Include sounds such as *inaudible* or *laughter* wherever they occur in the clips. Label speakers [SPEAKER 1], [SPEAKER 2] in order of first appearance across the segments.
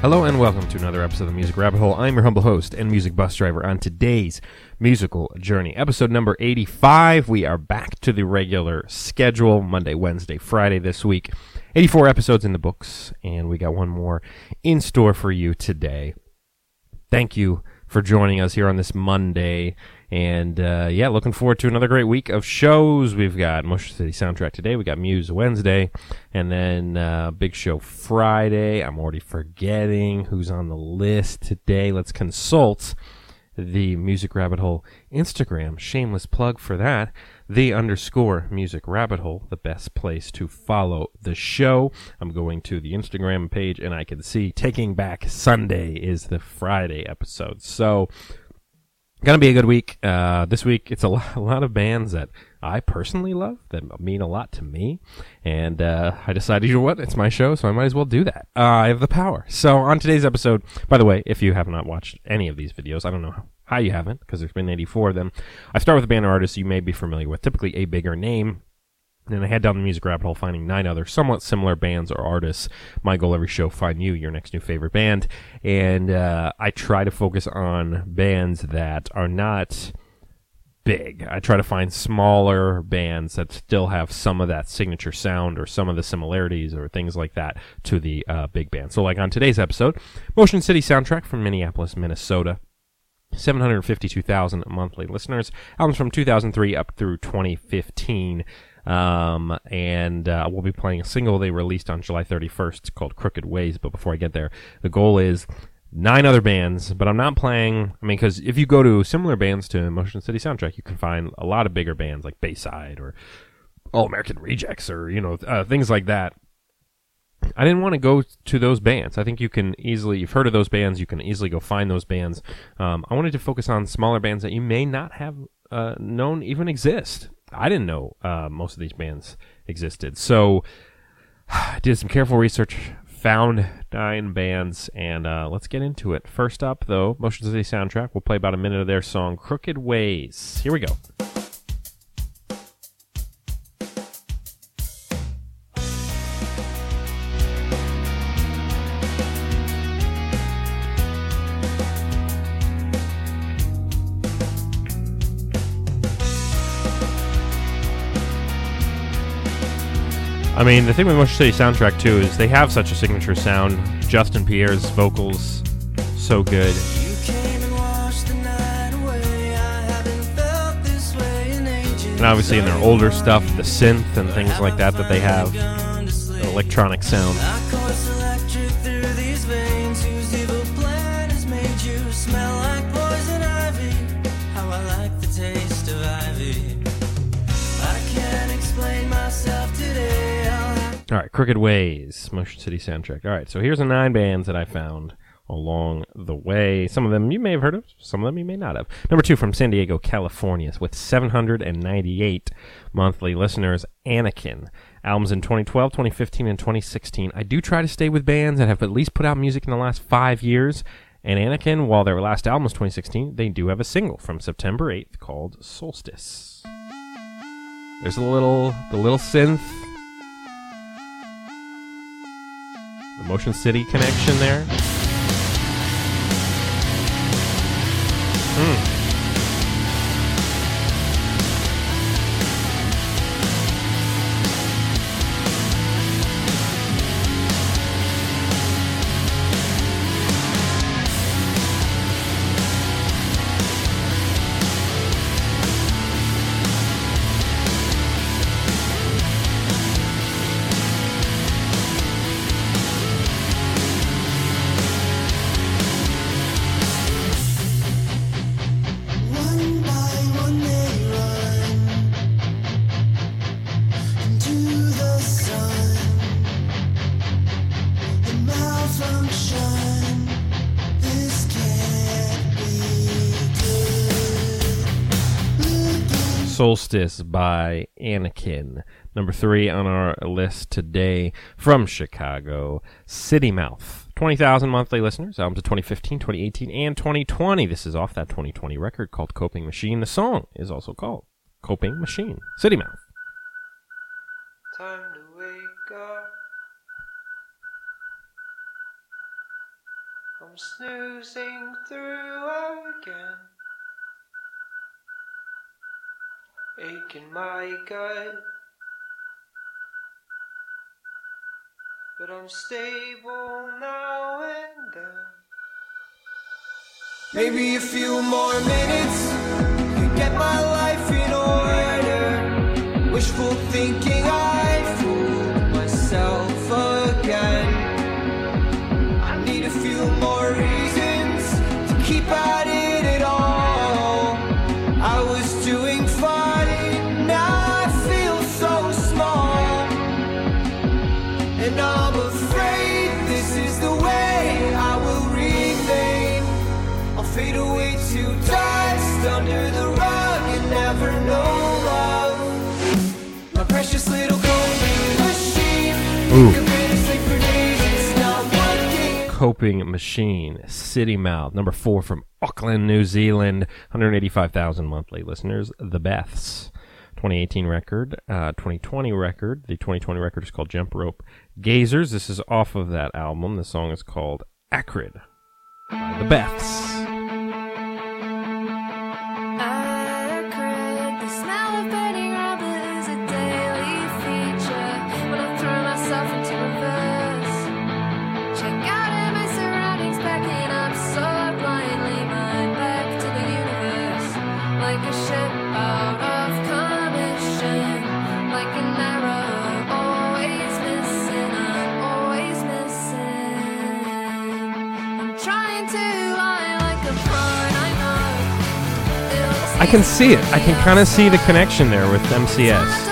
[SPEAKER 1] Hello and welcome to another episode of the Music Rabbit Hole. I'm your humble host and music bus driver on today's musical journey. Episode number 85. We are back to the regular schedule Monday, Wednesday, Friday this week. 84 episodes in the books, and we got one more in store for you today. Thank you for joining us here on this Monday. And uh, yeah, looking forward to another great week of shows. We've got Motion City Soundtrack today. We got Muse Wednesday, and then uh, Big Show Friday. I'm already forgetting who's on the list today. Let's consult the Music Rabbit Hole Instagram. Shameless plug for that. The underscore Music Rabbit Hole, the best place to follow the show. I'm going to the Instagram page, and I can see Taking Back Sunday is the Friday episode. So Gonna be a good week. Uh, this week, it's a *laughs* lot, a lot of bands that I personally love that mean a lot to me. And, uh, I decided, you know what? It's my show, so I might as well do that. Uh, I have the power. So on today's episode, by the way, if you have not watched any of these videos, I don't know how you haven't, because there's been 84 of them. I start with a band or artist you may be familiar with, typically a bigger name, and I head down the music rabbit hole, finding nine other somewhat similar bands or artists. My goal every show: find you your next new favorite band, and uh, I try to focus on bands that are not big. I try to find smaller bands that still have some of that signature sound or some of the similarities or things like that to the uh, big band. So, like on today's episode, Motion City soundtrack from Minneapolis, Minnesota. 752,000 monthly listeners. Albums from 2003 up through 2015. Um, and uh, we'll be playing a single they released on July 31st called Crooked Ways. But before I get there, the goal is nine other bands, but I'm not playing. I mean, because if you go to similar bands to Motion City Soundtrack, you can find a lot of bigger bands like Bayside or All American Rejects or, you know, uh, things like that. I didn't want to go to those bands. I think you can easily, you've heard of those bands, you can easily go find those bands. Um, I wanted to focus on smaller bands that you may not have uh, known even exist. I didn't know uh, most of these bands existed. So I *sighs* did some careful research, found nine bands, and uh, let's get into it. First up, though, Motion City Soundtrack. We'll play about a minute of their song, Crooked Ways. Here we go. I mean, the thing with Motion City soundtrack too is they have such a signature sound. Justin Pierre's vocals, so good. And obviously in their older stuff, the synth and things like that that they have, the electronic sound. Crooked Ways, Motion City soundtrack. All right, so here's the nine bands that I found along the way. Some of them you may have heard of, some of them you may not have. Number two from San Diego, California, with 798 monthly listeners, Anakin. Albums in 2012, 2015, and 2016. I do try to stay with bands that have at least put out music in the last five years. And Anakin, while their last album was 2016, they do have a single from September 8th called Solstice. There's a little, the little synth the Motion City connection there. Solstice by Anakin. Number three on our list today from Chicago, City Mouth. 20,000 monthly listeners, albums of 2015, 2018, and 2020. This is off that 2020 record called Coping Machine. The song is also called Coping Machine. City Mouth.
[SPEAKER 2] Time to wake up. snoozing through again. Aching my gut. But I'm stable now and then. Maybe a few more minutes could get my life in order. Wishful thinking, Coping Machine,
[SPEAKER 1] City Mouth, number four from Auckland, New Zealand, 185,000 monthly listeners. The Beths, 2018 record, uh, 2020 record. The 2020 record is called Jump Rope Gazers. This is off of that album. The song is called Acrid. The Beths.
[SPEAKER 3] I
[SPEAKER 1] can see it. I can kind of see the connection there with MCS.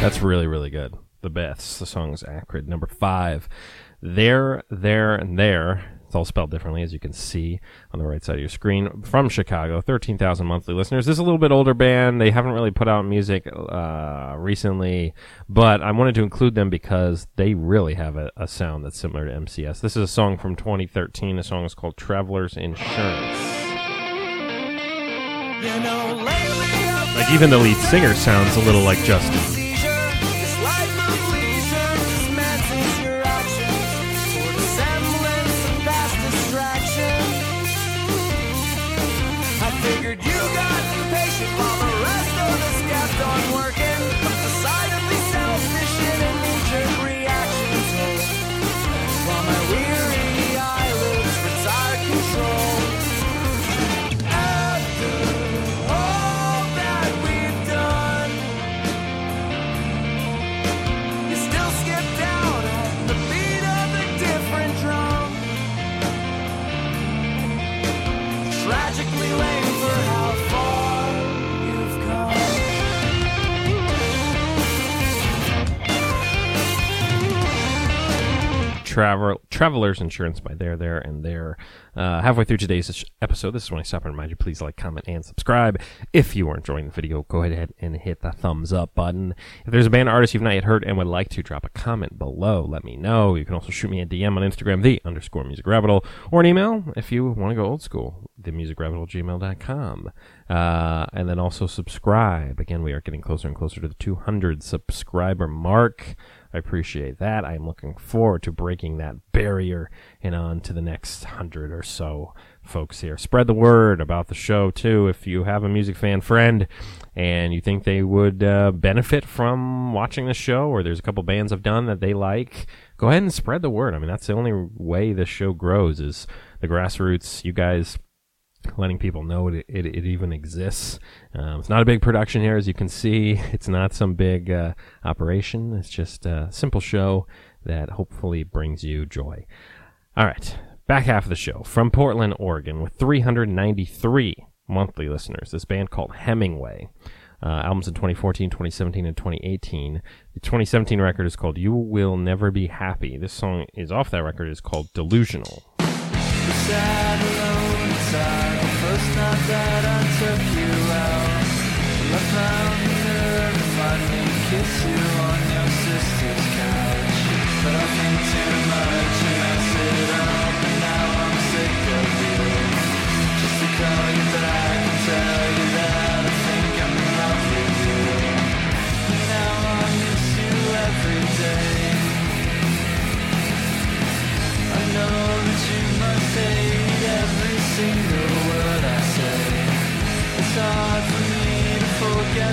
[SPEAKER 1] That's really, really good. The Beths. The song is Acrid. Number five. Their, They're, and There. It's all spelled differently, as you can see on the right side of your screen. From Chicago, 13,000 monthly listeners. This is a little bit older band. They haven't really put out music uh, recently, but I wanted to include them because they really have a, a sound that's similar to MCS. This is a song from 2013. The song is called Traveler's Insurance.
[SPEAKER 2] You know, lately
[SPEAKER 1] Like, even the lead singer sounds a little like Justin. Travel Travelers Insurance by Their, They're, and There. Uh, halfway through today's episode, this is when I stop and remind you please like, comment, and subscribe. If you are enjoying the video, go ahead and hit the thumbs up button. If there's a band artist you've not yet heard and would like to, drop a comment below. Let me know. You can also shoot me a DM on Instagram, the underscore music rabbit or an email if you want to go old school, themusicrabbithole@gmail.com. Uh, and then also subscribe. Again, we are getting closer and closer to the 200 subscriber mark. I appreciate that. I'm looking forward to breaking that barrier and on to the next hundred or so folks here. Spread the word about the show too. If you have a music fan friend and you think they would uh, benefit from watching the show, or there's a couple bands I've done that they like, go ahead and spread the word. I mean, that's the only way this show grows is the grassroots. You guys letting people know it, it, it even exists. Um, it's not a big production here, as you can see. *laughs* It's not some big uh, operation. It's just a simple show that hopefully brings you joy. All right, back half of the show from Portland, Oregon, with 393 monthly listeners. This band called Hemingway. Uh, albums in 2014, 2017, and 2018. The 2017 record is called "You Will Never Be Happy." This song is off that record. is called "Delusional."
[SPEAKER 2] Sad the first night that I took you out. I found the nerve to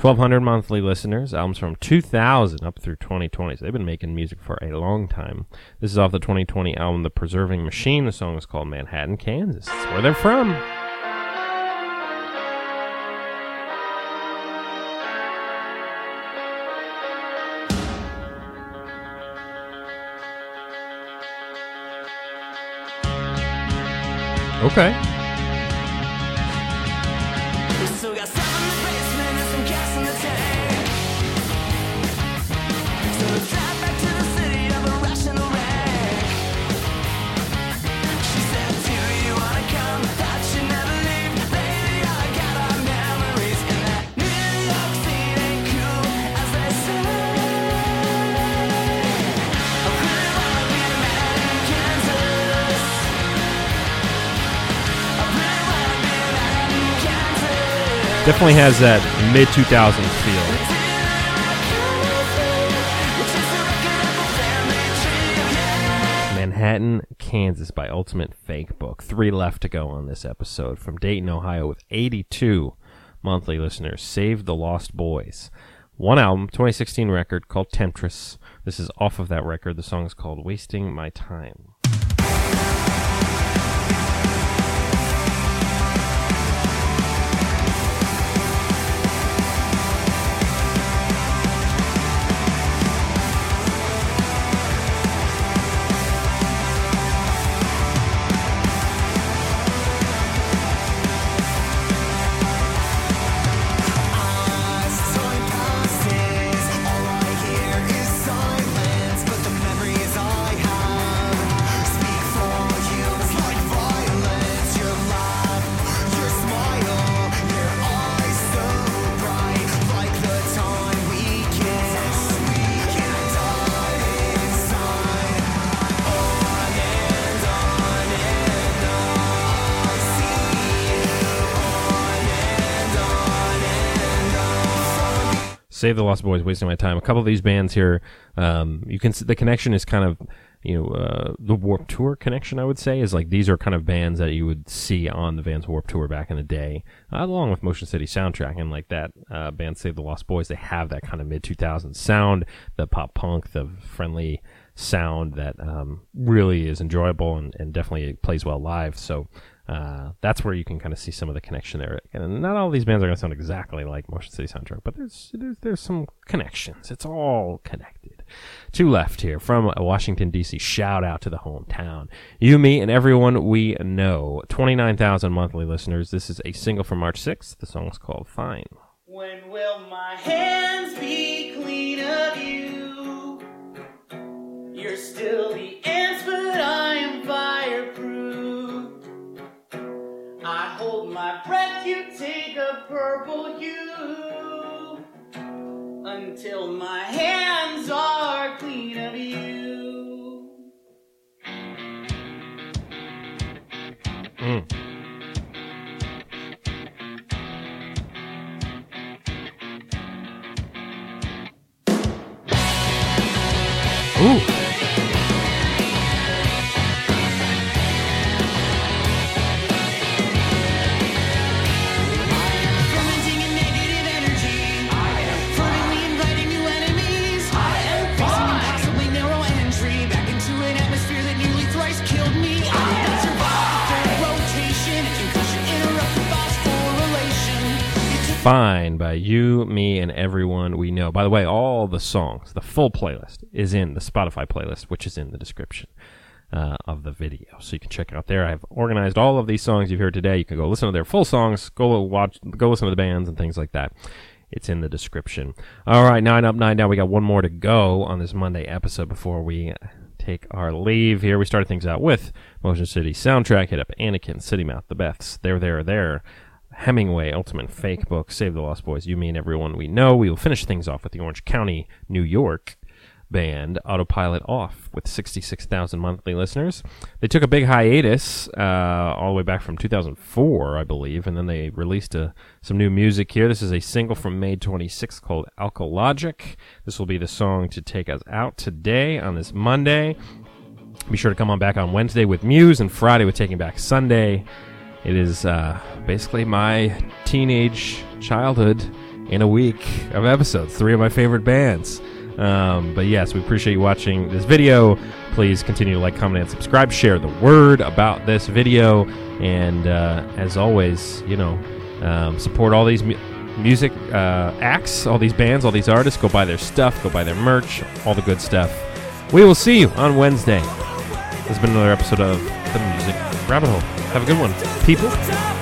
[SPEAKER 1] 1,200 monthly listeners, albums from 2000 up through 2020. So they've been making music for a long time. This is off the 2020 album The Preserving Machine. The song is called Manhattan, Kansas. That's where they're from. Okay. Definitely has that mid 2000s feel. Manhattan, Kansas by Ultimate Fake Book. Three left to go on this episode from Dayton, Ohio, with 82 monthly listeners. Save the Lost Boys. One album, 2016 record called Temptress. This is off of that record. The song is called Wasting My Time. Save the Lost Boys, wasting my time. A couple of these bands here, um, you can see the connection is kind of, you know, uh, the Warp Tour connection. I would say is like these are kind of bands that you would see on the Vans Warp Tour back in the day, uh, along with Motion City Soundtrack and like that uh, band Save the Lost Boys. They have that kind of mid 2000s sound, the pop punk, the friendly sound that um, really is enjoyable and, and definitely plays well live. So uh, that's where you can kind of see some of the connection there. And not all these bands are going to sound exactly like Motion City Soundtrack, but there's, there's there's some connections. It's all connected. Two left here from Washington D.C. Shout out to the hometown. You, me, and everyone we know. Twenty nine thousand monthly listeners. This is a single from March sixth. The song is called Fine.
[SPEAKER 4] When will my hands be clean of you? You're still the ants, but I am fireproof. I hold my breath, you take a purple hue. Until my hands are
[SPEAKER 1] Fine by you, me, and everyone we know. By the way, all the songs, the full playlist, is in the Spotify playlist, which is in the description uh, of the video. So you can check it out there. I've organized all of these songs you've heard today. You can go listen to their full songs, go watch, go listen to the bands and things like that. It's in the description. All right, nine up, nine down. We got one more to go on this Monday episode before we take our leave here. We started things out with Motion City soundtrack, hit up Anakin, City Mouth, The Beths, Their, They're, There, Hemingway, Ultimate Fake Book, Save the Lost Boys, You, Me, and Everyone We Know. We will finish things off with the Orange County, New York band, Autopilot Off, with 66,000 monthly listeners. They took a big hiatus uh, all the way back from 2004, I believe, and then they released uh some new music here. This is a single from May 26th called Alkalogic. This will be the song to take us out today on this Monday. Be sure to come on back on Wednesday with Muse and Friday with Taking Back Sunday. It is uh, basically my teenage childhood in a week of episodes. Three of my favorite bands. Um, but yes, we appreciate you watching this video. Please continue to like, comment, and subscribe. Share the word about this video. And uh, as always, you know, um, support all these mu- music uh, acts, all these bands, all these artists. Go buy their stuff, go buy their merch, all the good stuff. We will see you on Wednesday. This has been another episode of The Music Rabbit Hole. Have a good one, people.